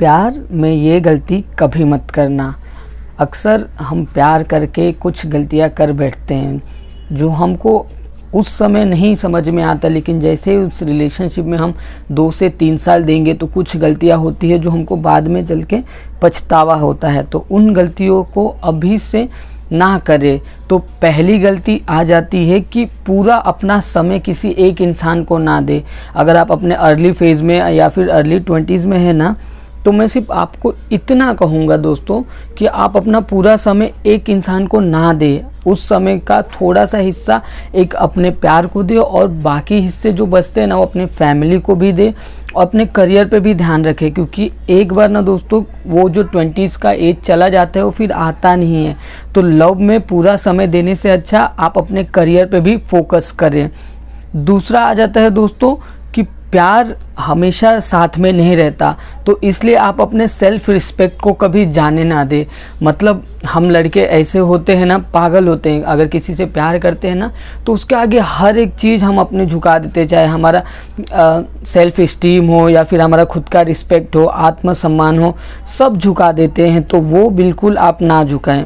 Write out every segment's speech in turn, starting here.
प्यार में ये गलती कभी मत करना। अक्सर हम प्यार करके कुछ गलतियाँ कर बैठते हैं, जो हमको उस समय नहीं समझ में आता, लेकिन जैसे उस रिलेशनशिप में हम दो से तीन साल देंगे तो कुछ गलतियाँ होती है जो हमको बाद में चल के पछतावा होता है। तो उन गलतियों को अभी से ना करे। तो पहली गलती आ जाती है कि पूरा अपना समय किसी एक इंसान को ना दे। अगर आप अपने अर्ली फ़ेज़ में या फिर अर्ली ट्वेंटीज़ में है ना तो मैं सिर्फ़ आपको इतना कहूँगा दोस्तों कि आप अपना पूरा समय एक इंसान को ना दे। उस समय का थोड़ा सा हिस्सा एक अपने प्यार को दे और बाकी हिस्से जो बचते हैं ना, वो अपने फैमिली को भी दे और अपने करियर पे भी ध्यान रखें। क्योंकि एक बार ना दोस्तों, वो जो ट्वेंटीज़ का एज चला जाता है, वो फिर आता नहीं है। तो लव में पूरा समय देने से अच्छा आप अपने करियर पर भी फोकस करें। दूसरा आ जाता है दोस्तों प्यार हमेशा साथ में नहीं रहता तो इसलिए आप अपने सेल्फ रिस्पेक्ट को कभी जाने ना दे। मतलब हम लड़के ऐसे होते हैं ना, पागल होते हैं। अगर किसी से प्यार करते हैं ना तो उसके आगे हर एक चीज़ हम अपने झुका देते चाहे हमारा सेल्फ स्टीम हो या फिर हमारा खुद का रिस्पेक्ट हो, आत्मसम्मान हो, सब झुका देते हैं। तो वो बिल्कुल आप ना झुकाएँ।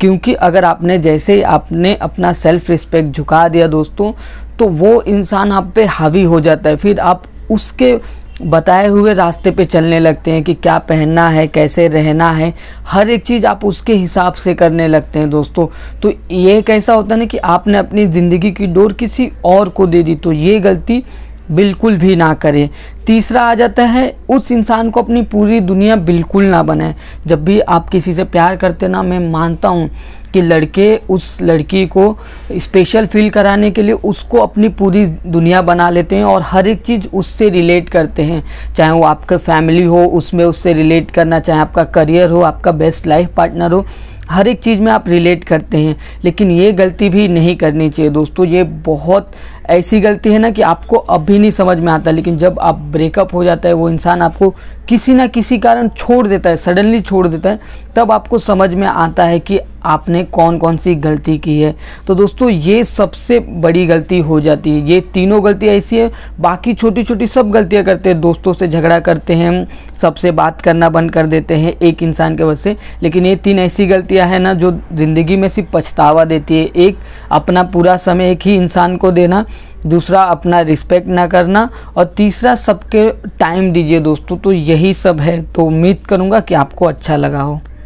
क्योंकि अगर आपने जैसे ही आपने अपना सेल्फ रिस्पेक्ट झुका दिया दोस्तों तो वो इंसान आप पे हावी हो जाता है। फिर आप उसके बताए हुए रास्ते पे चलने लगते हैं कि क्या पहनना है, कैसे रहना है। हर एक चीज़ आप उसके हिसाब से करने लगते हैं दोस्तों। तो ये कैसा होता है ना कि आपने अपनी ज़िंदगी की डोर किसी और को दे दी तो ये गलती बिल्कुल भी ना करें। तीसरा आ जाता है, उस इंसान को अपनी पूरी दुनिया बिल्कुल ना बनाए। जब भी आप किसी से प्यार करते ना, मैं मानता हूँ कि लड़के, उस लड़की को स्पेशल फील कराने के लिए उसको अपनी पूरी दुनिया बना लेते हैं और हर एक चीज़ उससे रिलेट करते हैं। चाहे वो आपका फैमिली हो, उसमें उससे रिलेट करना, चाहे आपका करियर हो, आपका बेस्ट लाइफ पार्टनर हो, हर एक चीज़ में आप रिलेट करते हैं। लेकिन ये गलती भी नहीं करनी चाहिए दोस्तों, ये बहुत ऐसी गलती है ना कि आपको अभी नहीं समझ में आता। लेकिन जब आप ब्रेकअप हो जाता है वो इंसान आपको किसी ना किसी कारण छोड़ देता है सडनली छोड़ देता है, तब आपको समझ में आता है कि आपने कौन कौन सी गलती की है। तो दोस्तों, ये सबसे बड़ी गलती हो जाती है। ये तीनों गलती ऐसी है, बाकी छोटी छोटी सब गलतियाँ करते हैं। दोस्तों से झगड़ा करते हैं, सबसे बात करना बंद कर देते हैं एक इंसान के वजह से। लेकिन ये तीन ऐसी गलतियाँ हैं ना, जो ज़िंदगी में सिर्फ़ पछतावा देती है। एक, अपना पूरा समय एक ही इंसान को देना। दूसरा, अपना रिस्पेक्ट ना करना। और तीसरा, सबके टाइम दीजिए दोस्तों। तो यही सब है तो उम्मीद करूँगा कि आपको अच्छा लगा हो।